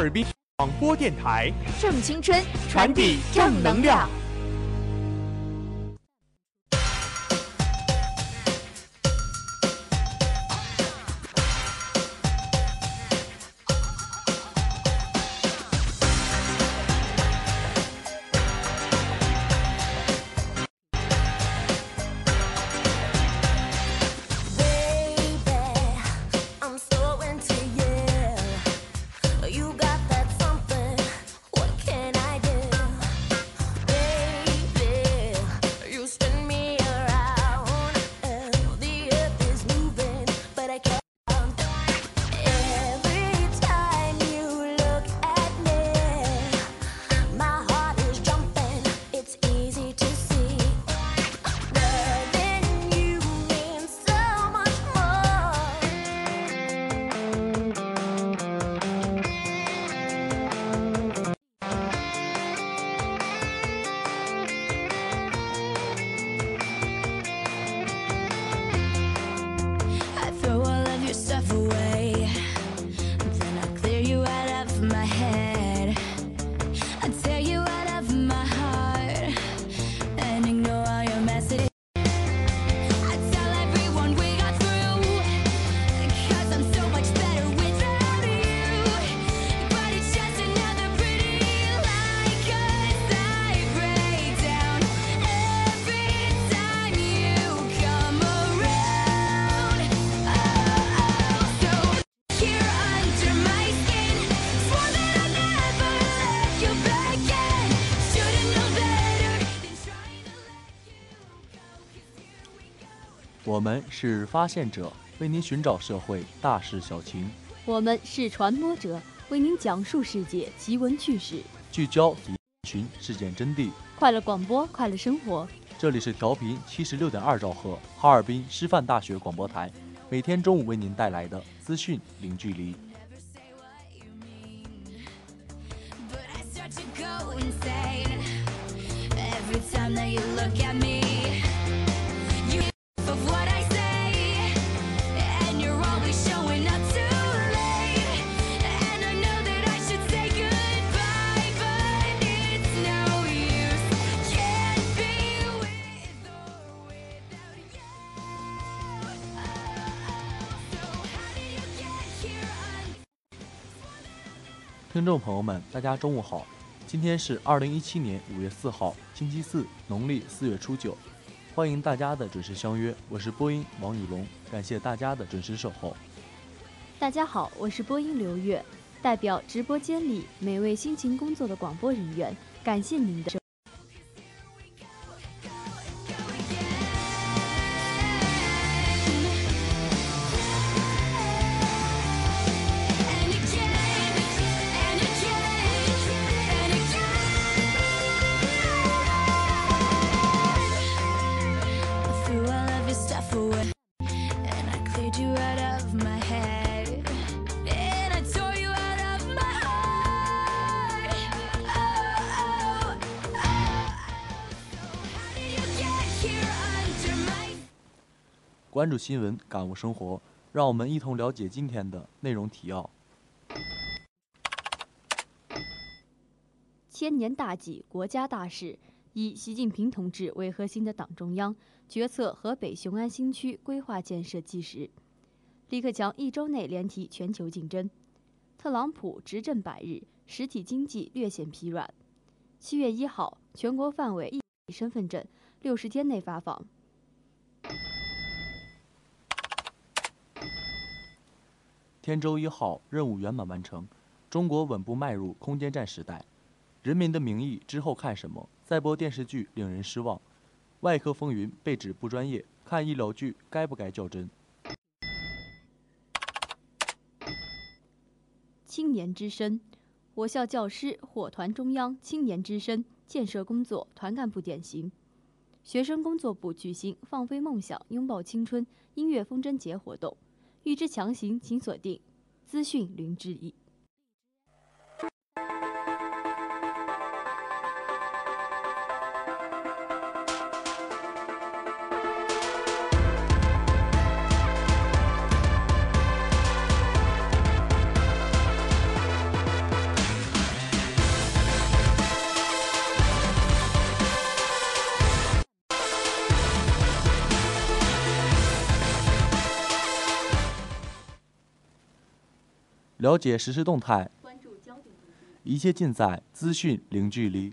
哈尔滨广播电台，正青春，传递正能量。我们是发现者，为您寻找社会大事小情；我们是传播者，为您讲述世界奇闻趣事，聚焦寻事件真谛。快乐广播，快乐生活。这里是调频七十六点二兆赫，哈尔滨师范大学广播台，每天中午为您带来的资讯零距离。Every time that you look at me, 观众朋友们，大家中午好。今天是二零一七年五月四号，星期四，农历四月初九。欢迎大家的准时相约，我是播音王宇龙，感谢大家的准时守候。大家好，我是播音刘月，代表直播间里每位辛勤工作的广播人员，感谢您的关注新闻，感悟生活。让我们一同了解今天的内容提要。千年大计，国家大事，以习近平同志为核心的党中央决策河北雄安新区规划建设纪实。李克强一周内连提全球竞争。特朗普执政百日，实体经济略显疲软。七月一号，全国范围一身份证六十天内发放。天舟一号任务圆满完成，中国稳步迈入空间站时代。人民的名义之后看什么？再播电视剧令人失望，外科风云被指不专业，看医疗剧该不该较真？青年之声，我校教师获团中央青年之声建设工作团干部典型。学生工作部举行“放飞梦想，拥抱青春”音乐风筝节活动，欲知详情请锁定资讯零之一。了解实时动态，关注焦点一切尽在资讯零距离。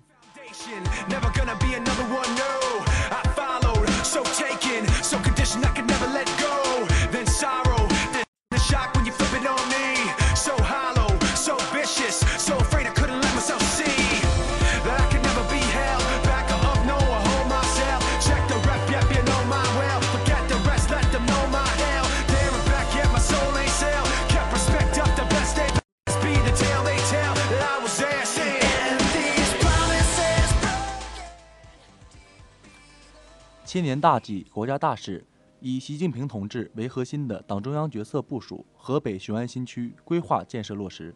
千年大计，国家大事，以习近平同志为核心的党中央决策部署河北雄安新区规划建设落实。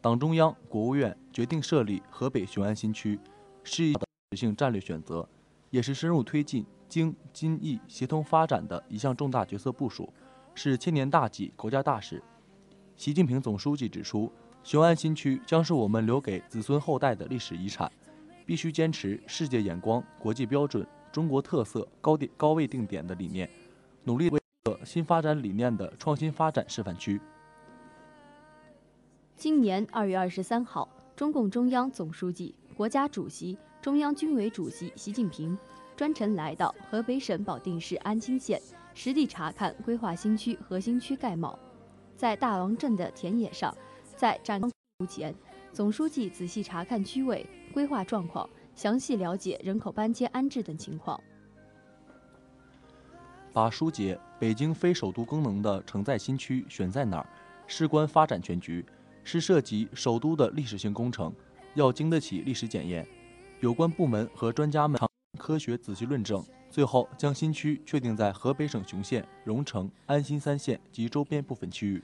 党中央、国务院决定设立河北雄安新区，是一实性战略选择，也是深入推进京津冀协同发展的一项重大决策部署，是千年大计、国家大事。习近平总书记指出，雄安新区将是我们留给子孙后代的历史遗产，必须坚持世界眼光、国际标准、中国特色、高点高位定点的理念，努力为新发展理念的创新发展示范区。今年二月二十三号，中共中央总书记、国家主席、中央军委主席习近平专程来到河北省保定市安清县，实地查看规划新区核心区盖帽。在大王镇的田野上，在展光前，总书记仔细查看区位规划状况，详细了解人口搬迁安置等情况。把疏解北京非首都功能的承载新区选在哪儿，事关发展全局，是涉及首都的历史性工程，要经得起历史检验。有关部门和专家们科学仔细论证，最后将新区确定在河北省雄县、荣城、安新三县及周边部分区域。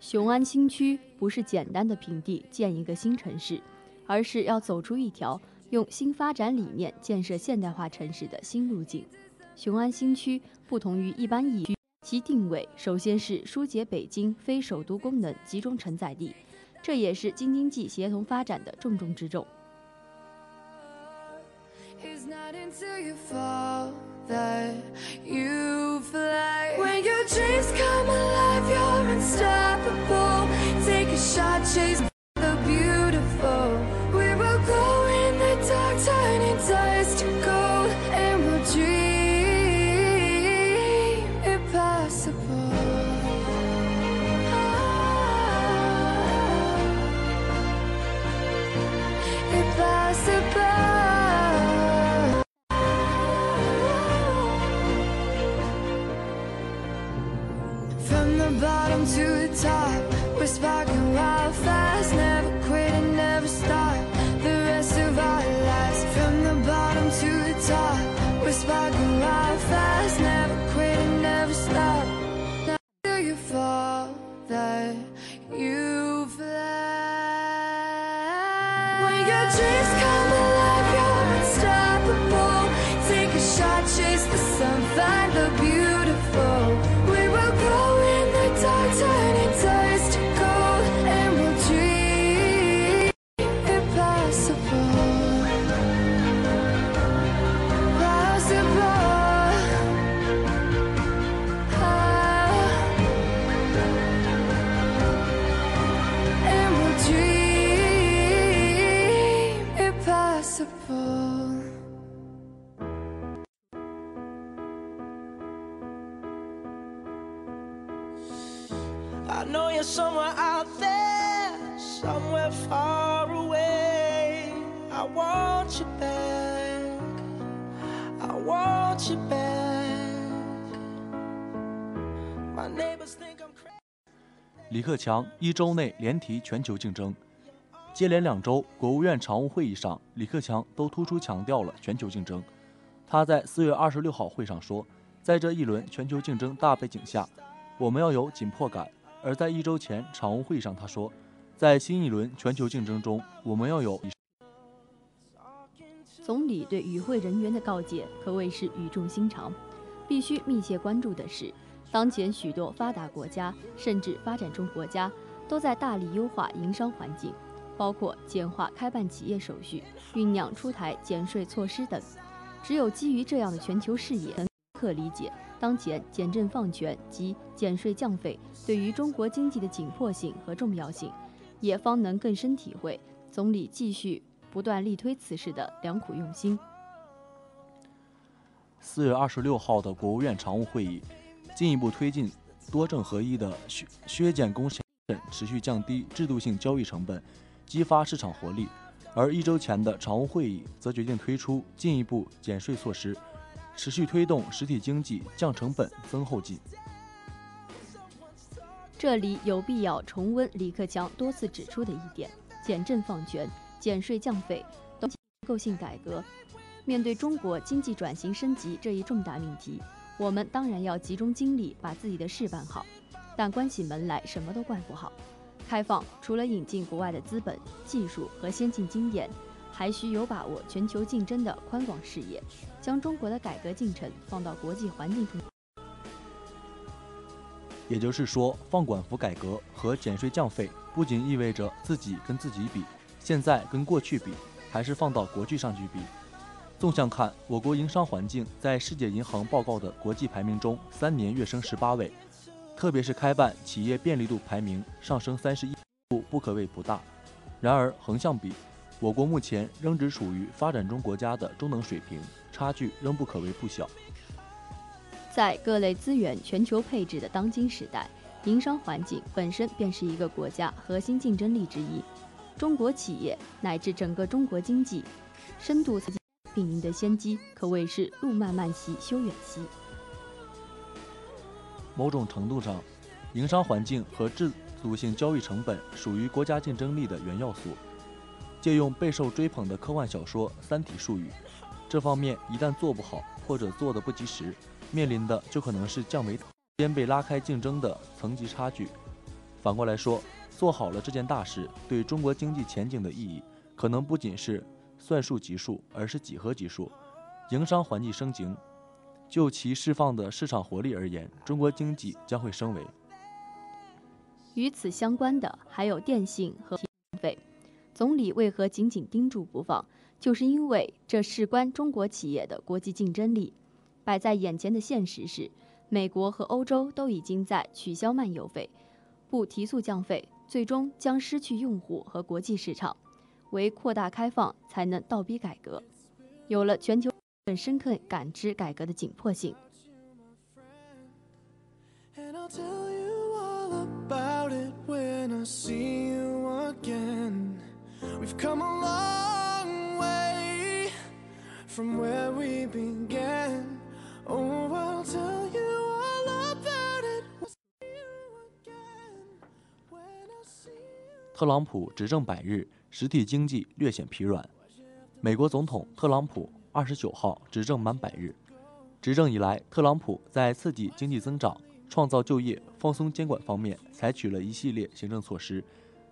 雄安新区不是简单的平地建一个新城市，而是要走出一条用新发展理念建设现代化城市的新路径。雄安新区不同于一般意义，其定位首先是疏解北京非首都功能集中承载地，这也是京津冀协同发展的重中之重。take a shot chase From the bottom to the top, we're sparking wild fast, never quit and never stop. The rest of our lives, from the bottom to the top, we're sparking wild fast, never 李克强一周内连提全球竞争。接连两周国务院常务会议上，李克强都突出强调了全球竞争。他在四月二十六号会上说，在这一轮全球竞争大背景下，我们要有紧迫感。而在一周前常务会议上，他说，在新一轮全球竞争中，我们要有。总理对与会人员的告诫可谓是语重心长。必须密切关注的是，当前许多发达国家甚至发展中国家都在大力优化营商环境，包括简化开办企业手续、酝酿出台减税措施等。只有基于这样的全球视野，能刻理解当前减政放权及减税降费对于中国经济的紧迫性和重要性，也方能更深体会总理继续不断力推此事的良苦用心。四月二十六号的国务院常务会议，进一步推进多证合一的削削减工程，持续降低制度性交易成本，激发市场活力。而一周前的常务会议则决定推出进一步减税措施，持续推动实体经济降成本、增后劲。这里有必要重温李克强多次指出的一点：减政放权、减税降费结构性改革。面对中国经济转型升级这一重大命题，我们当然要集中精力把自己的事办好，但关起门来什么都干不好。开放除了引进国外的资本、技术和先进经验，还需有把握全球竞争的宽广视野，将中国的改革进程放到国际环境中。也就是说，放管服改革和减税降费，不仅意味着自己跟自己比，现在跟过去比，还是放到国际上去比。纵向看，我国营商环境在世界银行报告的国际排名中，三年跃升十八位，特别是开办企业便利度排名上升三十一步，不可谓不大。然而横向比，我国目前仍只属于发展中国家的中等水平，差距仍不可谓不小。在各类资源全球配置的当今时代，营商环境本身便是一个国家核心竞争力之一。中国企业乃至整个中国经济，深度并赢得先机，可谓是路漫漫其修远兮。某种程度上，营商环境和制度性交易成本属于国家竞争力的原要素。借用备受追捧的科幻小说《三体》术语，这方面一旦做不好，或者做得不及时，面临的就可能是降维间被拉开竞争的层级差距。反过来说，做好了这件大事，对中国经济前景的意义，可能不仅是算术级数，而是几何级数。营商环境升级，就其释放的市场活力而言，中国经济将会升维。与此相关的还有电信和费。总理为何紧紧盯住不放？就是因为这事关中国企业的国际竞争力。摆在眼前的现实是，美国和欧洲都已经在取消漫游费，不提速降费，最终将失去用户和国际市场。唯扩大开放，才能倒逼改革。有了全球更深刻感知改革的紧迫性。And I'll tell you all about it when I see you again. We've come a long way from where we began. Oh, I'll tell you all about it. see you again. When I see you. 特朗普执政百日，实体经济略显疲软。美国总统特朗普二十九号执政满百日，执政以来，特朗普在刺激经济增长、创造就业、放松监管方面采取了一系列行政措施，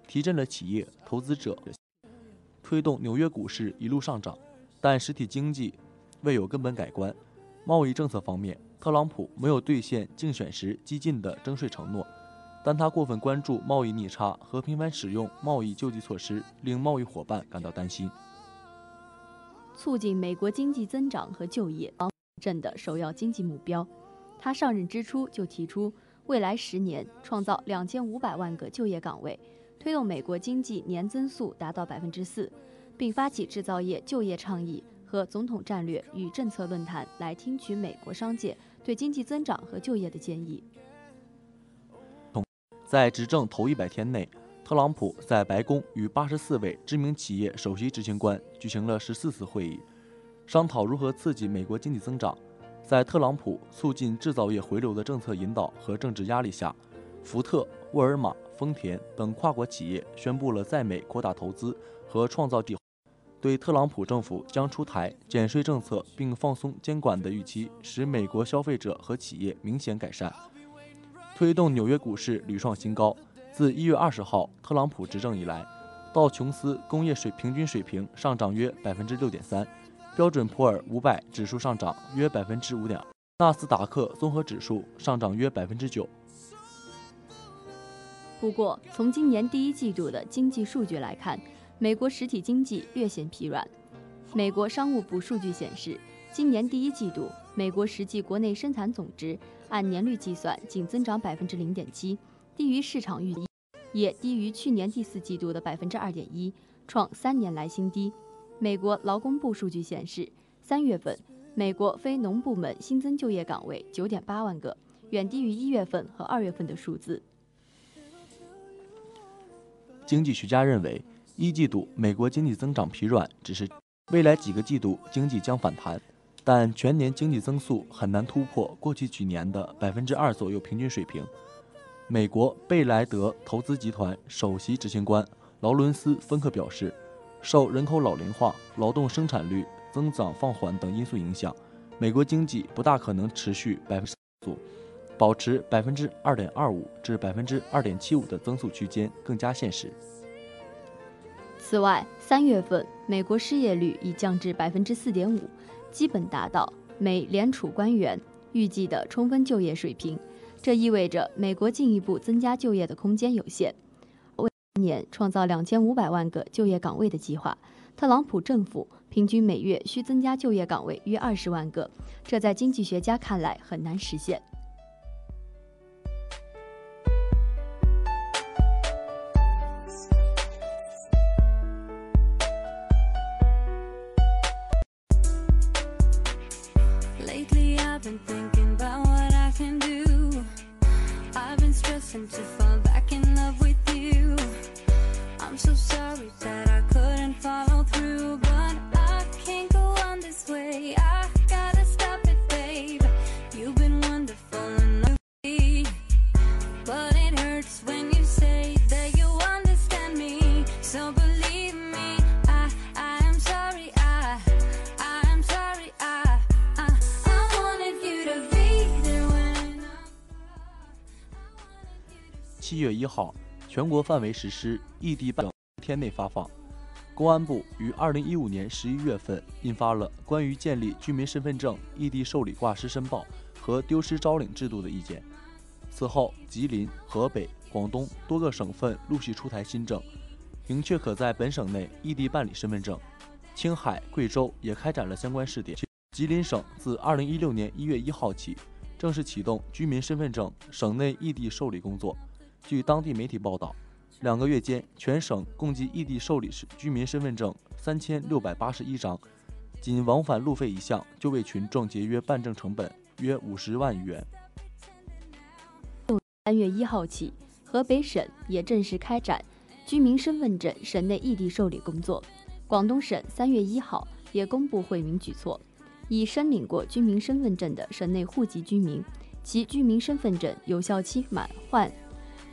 提振了企业、投资者，推动纽约股市一路上涨。但实体经济未有根本改观。贸易政策方面，特朗普没有兑现竞选时激进的征税承诺。但他过分关注贸易逆差和频繁使用贸易救济措施，令贸易伙伴感到担心。促进美国经济增长和就业，政的首要经济目标。他上任之初就提出，未来十年创造两千五百万个就业岗位，推动美国经济年增速达到百分之四。并发起制造业就业倡议和总统战略与政策论坛，来听取美国商界对经济增长和就业的建议。在执政头一百天内，特朗普在白宫与八十四位知名企业首席执行官举行了十四次会议，商讨如何刺激美国经济增长。在特朗普促进制造业回流的政策引导和政治压力下，福特、沃尔玛、丰田等跨国企业宣布了在美扩大投资和创造计划。对特朗普政府将出台减税政策并放松监管的预期，使美国消费者和企业明显改善。推动纽约股市屡创新高。自一月二十号特朗普执政以来，道琼斯工业水平均水平上涨约百分之六点三，标准普尔五百指数上涨约百分之五点，纳斯达克综合指数上涨约百分之九。不过，从今年第一季度的经济数据来看，美国实体经济略显疲软。美国商务部数据显示，今年第一季度美国实际国内生产总值按年率计算仅增长百分之零点七，低于市场预期，也低于去年第四季度的百分之二点一，创三年来新低。美国劳工部数据显示，三月份美国非农部门新增就业岗位九点八万个，远低于一月份和二月份的数字。经济学家认为，一季度美国经济增长疲软，只是未来几个季度经济将反弹，但全年经济增速很难突破过去几年的百分之二左右平均水平。美国贝莱德投资集团首席执行官劳伦斯·芬克表示，受人口老龄化、劳动生产率增长放缓等因素影响，美国经济不大可能持续百分之速，保持百分之二点二五至百分之二点七五的增速区间更加现实。此外，三月份美国失业率已降至百分之四点五，基本达到美联储官员预计的充分就业水平。这意味着美国进一步增加就业的空间有限。为年创造两千五百万个就业岗位的计划，特朗普政府平均每月需增加就业岗位约二十万个，这在经济学家看来很难实现。Lately thinking about what I can do. I've been stressing to 一号，全国范围实施异地办天内发放。公安部于二零一五年十一月份印发了关于建立居民身份证异地受理挂失申报和丢失招领制度的意见。此后，吉林、河北、广东多个省份陆续出台新政，明确可在本省内异地办理身份证。青海、贵州也开展了相关试点。吉林省自二零一六年一月一号起，正式启动居民身份证省内异地受理工作。据当地媒体报道，两个月间，全省共计异地受理居民身份证三千六百八十一张，仅往返路费一项就为群众节约办证成本约五十万余元。三月一号起，河北省也正式开展居民身份证省内异地受理工作。广东省三月一号也公布惠民举措，已申领过居民身份证的省内户籍居民，其居民身份证有效期满换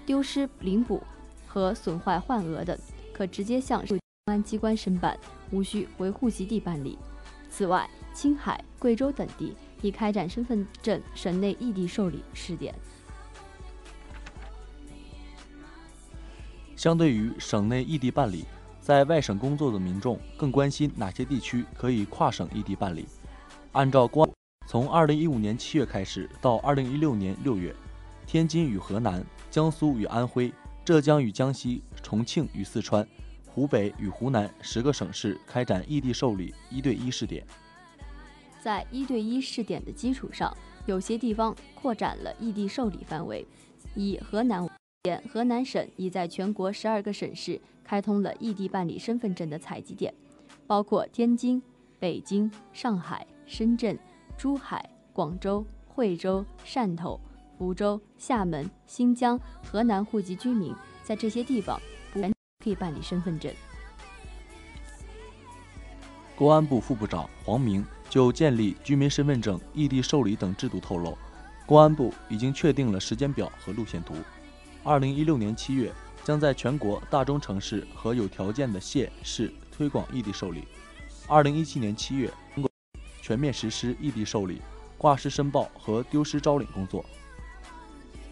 丢失、领补和损坏换额等，可直接向公安机关申办，无需回户籍地办理。此外，青海、贵州等地已开展身份证省内异地受理试点。相对于省内异地办理，在外省工作的民众更关心哪些地区可以跨省异地办理。按照公安，从2015年7月开始到2016年6月，天津与河南、江苏与安徽、浙江与江西、重庆与四川、湖北与湖南十个省市开展异地受理一对一试点。在一对一试点的基础上，有些地方扩展了异地受理范围。以河南为，河南省已在全国十二个省市开通了异地办理身份证的采集点。包括天津、北京、上海、深圳、珠海、广州、惠州、汕头、福州、厦门、新疆、河南户籍居民，在这些地方不可以办理身份证。公安部副部长黄明就建立居民身份证异地受理等制度透露，公安部已经确定了时间表和路线图。二零一六年七月，将在全国大中城市和有条件的县市推广异地受理。二零一七年七月，全面实施异地受理、挂失申报和丢失招领工作。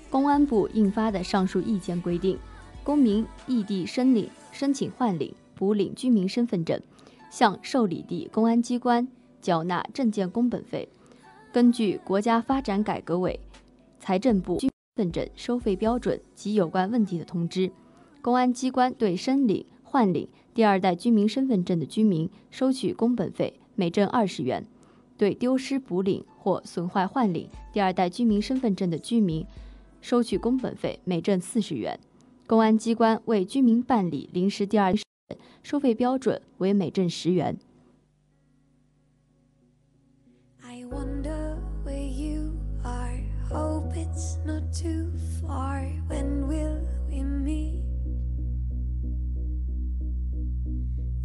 公安部印发的上述意见规定，公民异地申领、申请换领、补领居民身份证，向受理地公安机关缴纳证件工本费。根据国家发展改革委、财政部居民身份证收费标准及有关问题的通知，公安机关对申领、换领第二代居民身份证的居民收取工本费每证二十元；对丢失补领或损坏换领第二代居民身份证的居民，收取工本费每证四十元。公安机关为居民办理临时第二收费标准为每证十元。I wonder where you are. Hope it's not too far. When will we meet?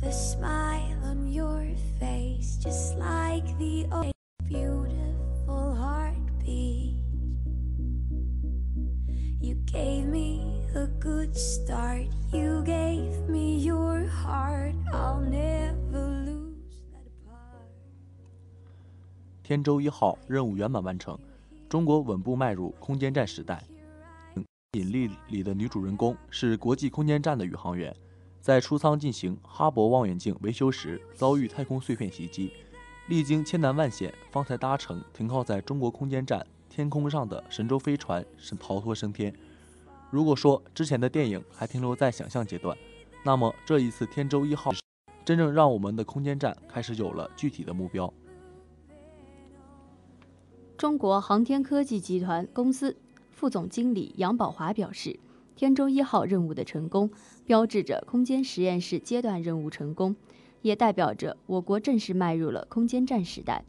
The smile on your face, just like the old good start. You gave me your heart. I'll never lose that part. 天舟一号任务圆满完成，中国稳步迈入空间站时代。引力里的女主人公是国际空间站的宇航员，在出舱进行哈勃望远镜维修时遭遇太空碎片袭击，历经千难万险，方才搭乘停靠在中国空间站天空上的神舟飞船是逃脱升天。如果说之前的电影还停留在想象阶段，那么这一次天舟一号真正让我们的空间站开始有了具体的目标。中国航天科技集团公司副总经理杨宝华表示，天舟一号任务的成功，标志着空间实验室阶段任务成功，也代表着我国正式迈入了空间站时代。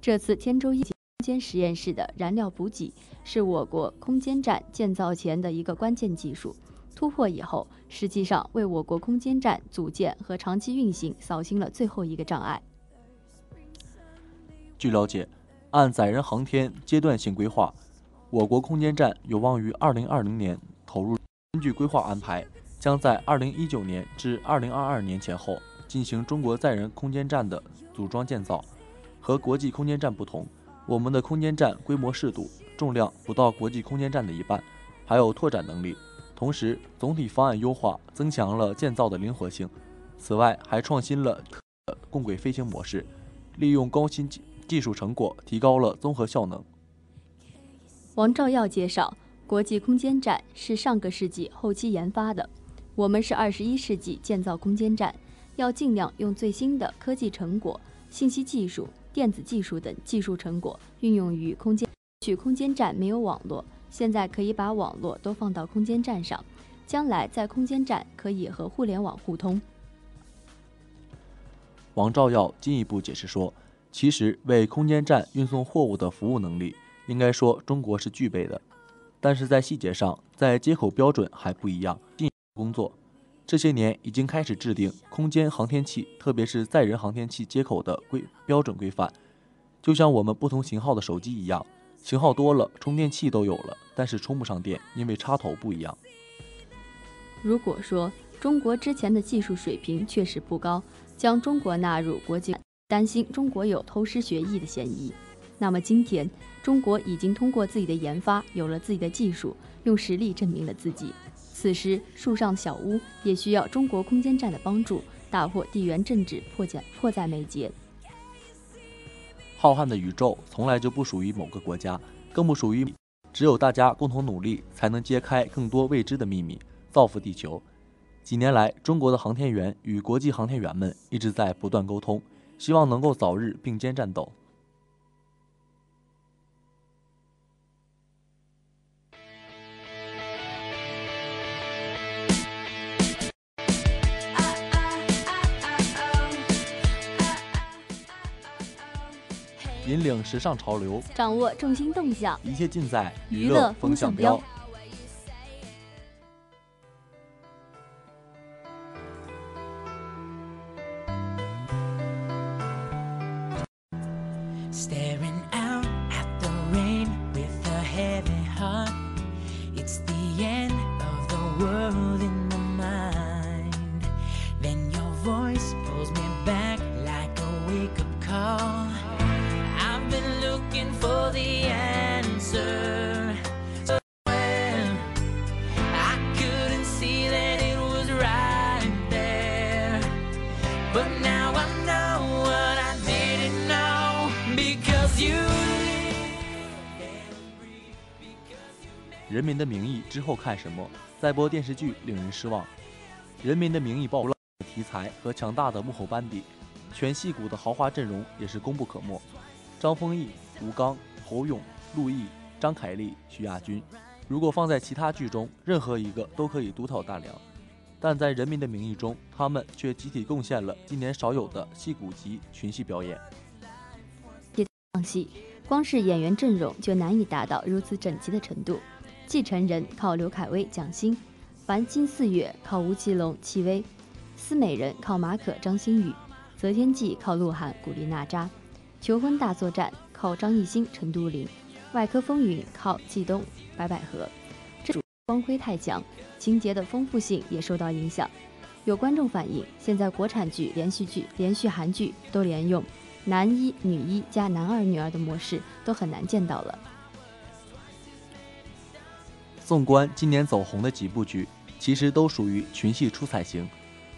这次天舟一空间实验室的燃料补给是我国空间站建造前的一个关键技术。突破以后，实际上为我国空间站组建和长期运行扫清了最后一个障碍。据了解，按载人航天阶段性规划，我国空间站有望于2020年投入。根据规划安排，将在2019年至2022年前后进行中国载人空间站的组装建造。和国际空间站不同，我们的空间站规模适度，重量不到国际空间站的一半，还有拓展能力。同时，总体方案优化，增强了建造的灵活性。此外，还创新了共轨飞行模式，利用高新技术成果，提高了综合效能。王照耀介绍，国际空间站是上个世纪后期研发的，我们是二十一世纪建造空间站，要尽量用最新的科技成果、信息技术、电子技术等技术成果运用于空间。去空间站没有网络，现在可以把网络都放到空间站上，将来在空间站可以和互联网互通。王照耀进一步解释说，其实为空间站运送货物的服务能力，应该说中国是具备的，但是在细节上，在接口标准还不一样。进工作这些年已经开始制定空间航天器，特别是载人航天器接口的规标准规范，就像我们不同型号的手机一样，型号多了，充电器都有了，但是充不上电，因为插头不一样。如果说中国之前的技术水平确实不高，将中国纳入国际，担心中国有偷师学艺的嫌疑。那么今天，中国已经通过自己的研发，有了自己的技术，用实力证明了自己。此时，树上小屋也需要中国空间站的帮助，打破地缘政治迫在迫在眉睫。浩瀚的宇宙从来就不属于某个国家，更不属于，只有大家共同努力，才能揭开更多未知的秘密，造福地球。几年来，中国的航天员与国际航天员们一直在不断沟通，希望能够早日并肩战斗。引领时尚潮流，掌握重心动向，一切尽在娱乐风向标。后看什么？再播电视剧令人失望。人民的名义爆了题材和强大的幕后班底，全戏骨的豪华阵容也是功不可没。张丰毅、吴刚、侯勇、陆毅、张凯丽、徐亚军，如果放在其他剧中，任何一个都可以独讨大梁。但在《人民的名义》中，他们却集体贡献了今年少有的戏骨级群戏表演。唱戏，光是演员阵容就难以达到如此整齐的程度。继承人靠刘恺威、蒋欣，繁星四月靠吴奇隆、戚薇，思美人靠马可、张馨予，择天记靠鹿晗、古力娜扎，求婚大作战靠张艺兴、陈都灵，外科风云靠季东、白百合。这主光辉太强，情节的丰富性也受到影响。有观众反映，现在国产剧、连续剧、连续韩剧都连用男一、女一加男二、女二的模式，都很难见到了。纵观今年走红的几部剧，其实都属于群戏出彩型。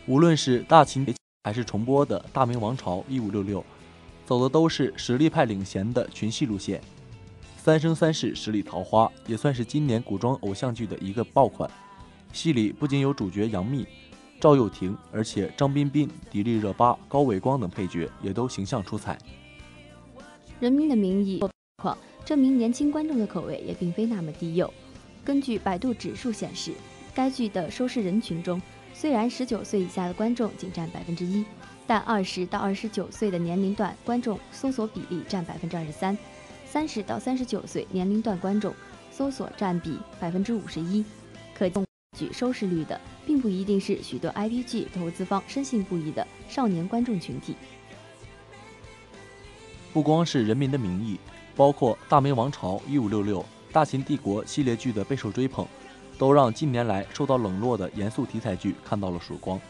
无论是大秦还是重播的《大明王朝一五六六》，走的都是实力派领衔的群戏路线。《三生三世十里桃花》也算是今年古装偶像剧的一个爆款。戏里不仅有主角杨幂、赵又廷，而且张彬彬、迪丽热巴、高伟光等配角也都形象出彩。《人民的名义》况证明年轻观众的口味也并非那么低幼。根据百度指数显示，该剧的收视人群中，虽然十九岁以下的观众仅占百分之一，但二十到二十九岁的年龄段观众搜索比例占百分之二十三，三十到三十九岁年龄段观众搜索占比百分之五十一。可见，剧收视率的并不一定是许多 IP 剧投资方深信不疑的少年观众群体。不光是《人民的名义》，包括《大明王朝一五六六》。大秦帝国系列剧的备受追捧，都让近年来受到冷落的严肃题材剧看到了曙光。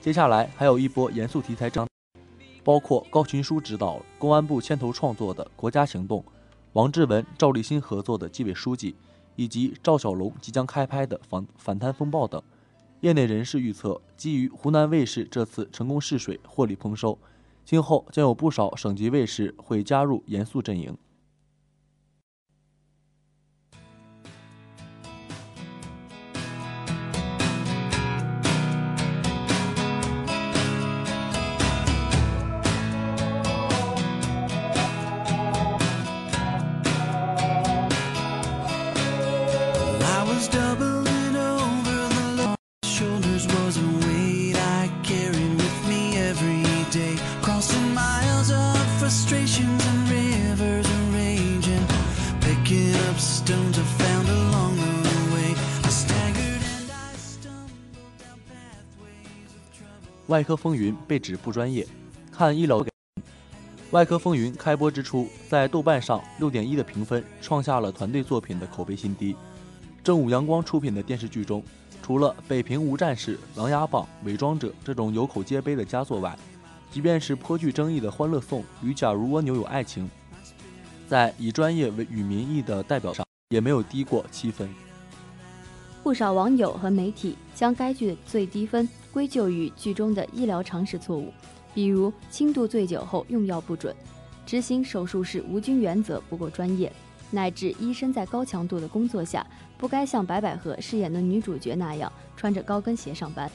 接下来还有一波严肃题材章，包括高群书执导、公安部牵头创作的《国家行动》，王志文、赵立新合作的《纪委书记》，以及赵小龙即将开拍的《反反贪风暴》等。业内人士预测，基于湖南卫视这次成功试水，获利丰收，今后将有不少省级卫视会加入严肃阵营。外科风云被指不专业，看医疗。外科风云开播之初，在豆瓣上六点一的评分，创下了团队作品的口碑新低。正午阳光出品的电视剧中，除了《北平无战事》《琅琊榜》《伪装者》这种有口皆碑的佳作外，即便是颇具争议的《欢乐颂》与《假如蜗牛有爱情》，在以专业为与民意的代表上，也没有低过七分。不少网友和媒体将该剧的最低分归咎于剧中的医疗常识错误，比如轻度醉酒后用药不准，执行手术时无菌原则不够专业，乃至医生在高强度的工作下不该像白百合饰演的女主角那样穿着高跟鞋上班。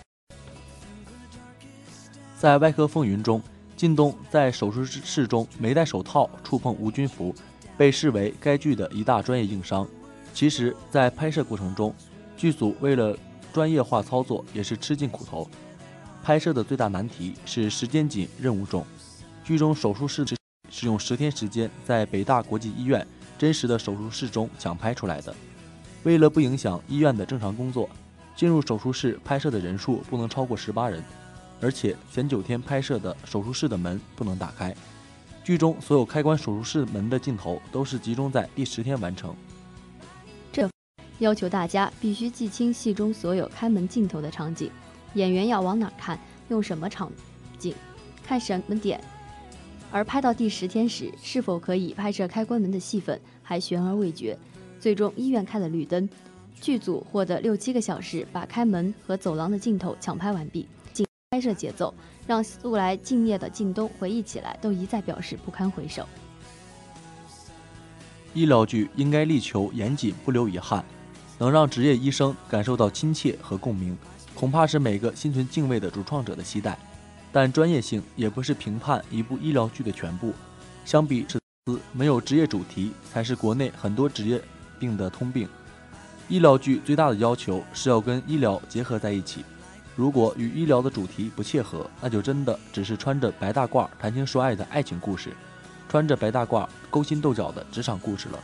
在外科风云中，靳东在手术室中没戴手套触碰无菌服，被视为该剧的一大专业硬伤。其实，在拍摄过程中，剧组为了专业化操作也是吃尽苦头。拍摄的最大难题是时间紧、任务重。剧中手术室是是用十天时间在北大国际医院真实的手术室中抢拍出来的。为了不影响医院的正常工作，进入手术室拍摄的人数不能超过十八人，而且前九天拍摄的手术室的门不能打开。剧中所有开关手术室门的镜头都是集中在第十天完成。这要求大家必须记清戏中所有开门镜头的场景，演员要往哪看，用什么场景，看什么点。而拍到第十天时，是否可以拍摄开关门的戏份还悬而未决。最终，医院开了绿灯，剧组获得六七个小时把开门和走廊的镜头抢拍完毕。拍摄节奏让素来敬业的靳东回忆起来都一再表示不堪回首。医疗剧应该力求严谨，不留遗憾，能让职业医生感受到亲切和共鸣，恐怕是每个心存敬畏的主创者的期待。但专业性也不是评判一部医疗剧的全部。相比之，没有职业主题才是国内很多职业病的通病。医疗剧最大的要求是要跟医疗结合在一起，如果与医疗的主题不切合，那就真的只是穿着白大褂谈情说爱的爱情故事，穿着白大褂勾心斗角的职场故事了。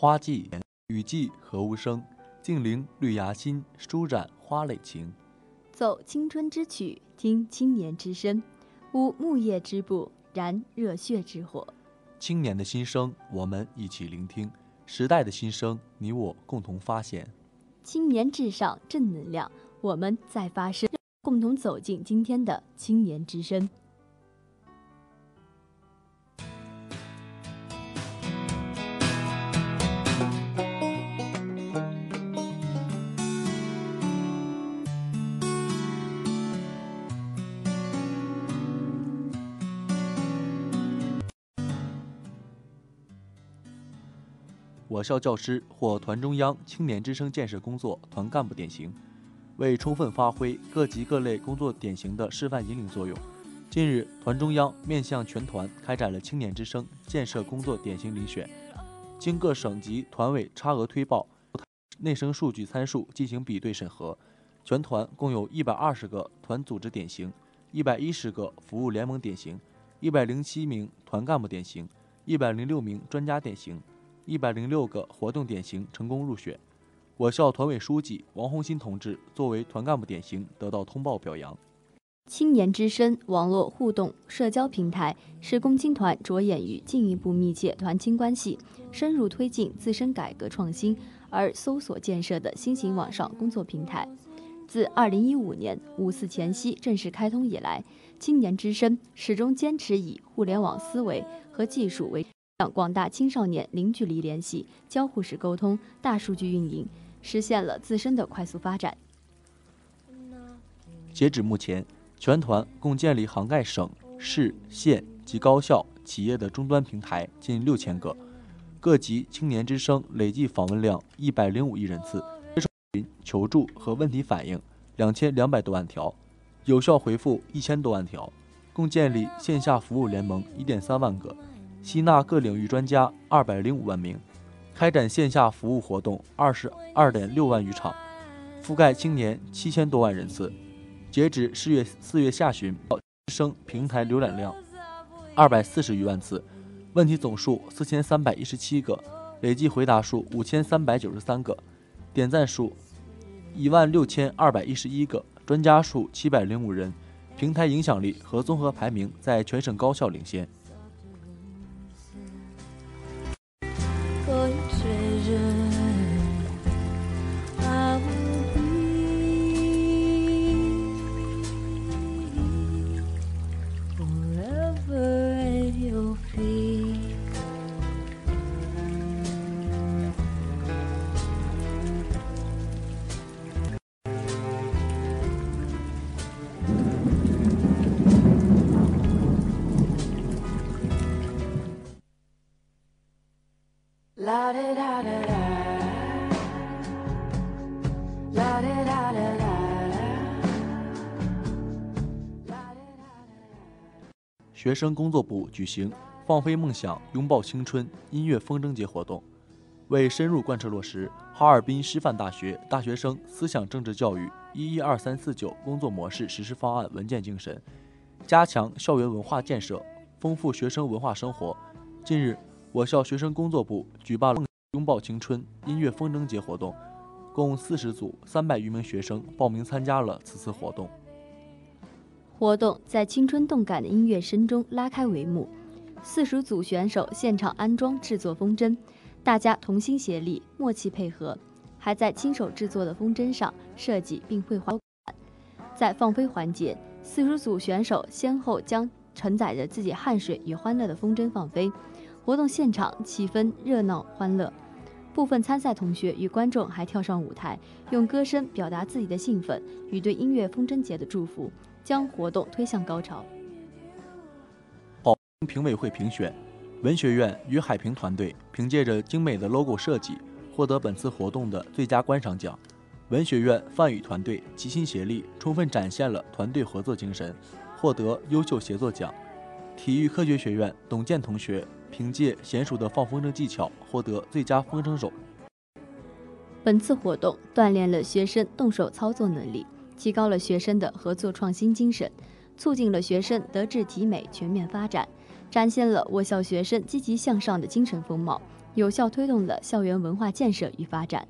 花季雨季何无声，静聆绿芽心，舒展花蕾情。奏青春之曲，听青年之声，舞木叶之步，燃热血之火。青年的心声，我们一起聆听；时代的心声，你我共同发现。青年至上，正能量，我们在发声，共同走进今天的青年之声。我校教师获团中央青年之声建设工作团干部典型，为充分发挥各级各类工作典型的示范引领作用，近日团中央面向全团开展了青年之声建设工作典型遴选，经各省级团委差额推报、内生数据参数进行比对审核，全团共有一百二十个团组织典型，一百一十个服务联盟典型，一百零七名团干部典型，一百零六名专家典型。一百零六个活动典型成功入选，我校团委书记王红新同志作为团干部典型得到通报表扬。青年之声网络互动社交平台是共青团着眼于进一步密切团青关系、深入推进自身改革创新而搜索建设的新型网上工作平台。自二零一五年五四前夕正式开通以来，青年之声始终坚持以互联网思维和技术为。让广大青少年零距离联系、交互式沟通、大数据运营，实现了自身的快速发展。截止目前，全团共建立涵盖省、市、县及高校、企业的终端平台近六千个，各级青年之声累计访问量一百零五亿人次，群求助和问题反映两千两百多万条，有效回复一千多万条，共建立线下服务联盟一点三万个。吸纳各领域专家二百零五万名，开展线下服务活动二十二点六万余场，覆盖青年七千多万人次。截止四月四月下旬，生平台浏览量二百四十余万次，问题总数四千三百一十七个，累计回答数五千三百九十三个，点赞数一万六千二百一十一个，专家数七百零五人，平台影响力和综合排名在全省高校领先。学生工作部举行放飞梦想拥抱青春音乐风筝节活动为深入贯彻落实哈尔滨师范大学大学生思想政治教育一一二三四九工作模式实施方案文件精神加强校园文化建设丰富学生文化生活。近日我校学生工作部举办了拥抱青春音乐风筝节活动共四十组三百余名学生报名参加了此次活动。活动在青春动感的音乐声中拉开帷幕，四十组选手现场安装制作风筝，大家同心协力、默契配合，还在亲手制作的风筝上设计并绘画。在放飞环节，四十组选手先后将承载着自己汗水与欢乐的风筝放飞，活动现场气氛热闹欢乐。部分参赛同学与观众还跳上舞台，用歌声表达自己的兴奋与对音乐风筝节的祝福。将活动推向高潮。评委会评选，文学院与海平团队凭借着精美的 logo 设计，获得本次活动的最佳观赏奖。文学院范宇团队齐心协力，充分展现了团队合作精神，获得优秀协作奖。体育科学学院董健同学凭借娴熟的放风筝技巧，获得最佳风筝手。本次活动锻炼了学生动手操作能力。提高了学生的合作创新精神，促进了学生德智体美全面发展，展现了我校学生积极向上的精神风貌，有效推动了校园文化建设与发展。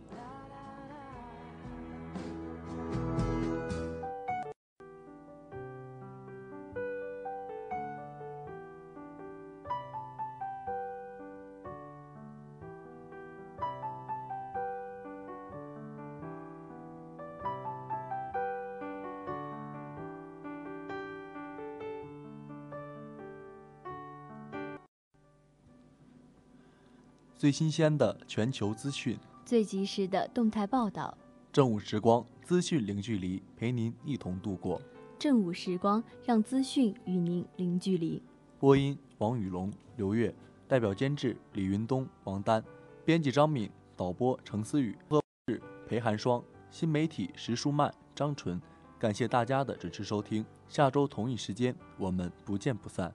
最新鲜的全球资讯，最及时的动态报道。正午时光，资讯零距离，陪您一同度过。正午时光，让资讯与您零距离。播音：王宇龙、刘月，代表监制：李云东、王丹，编辑：张敏，导播：程思雨，播制：裴寒霜，新媒体：石舒曼、张纯。感谢大家的准时收听，下周同一时间我们不见不散。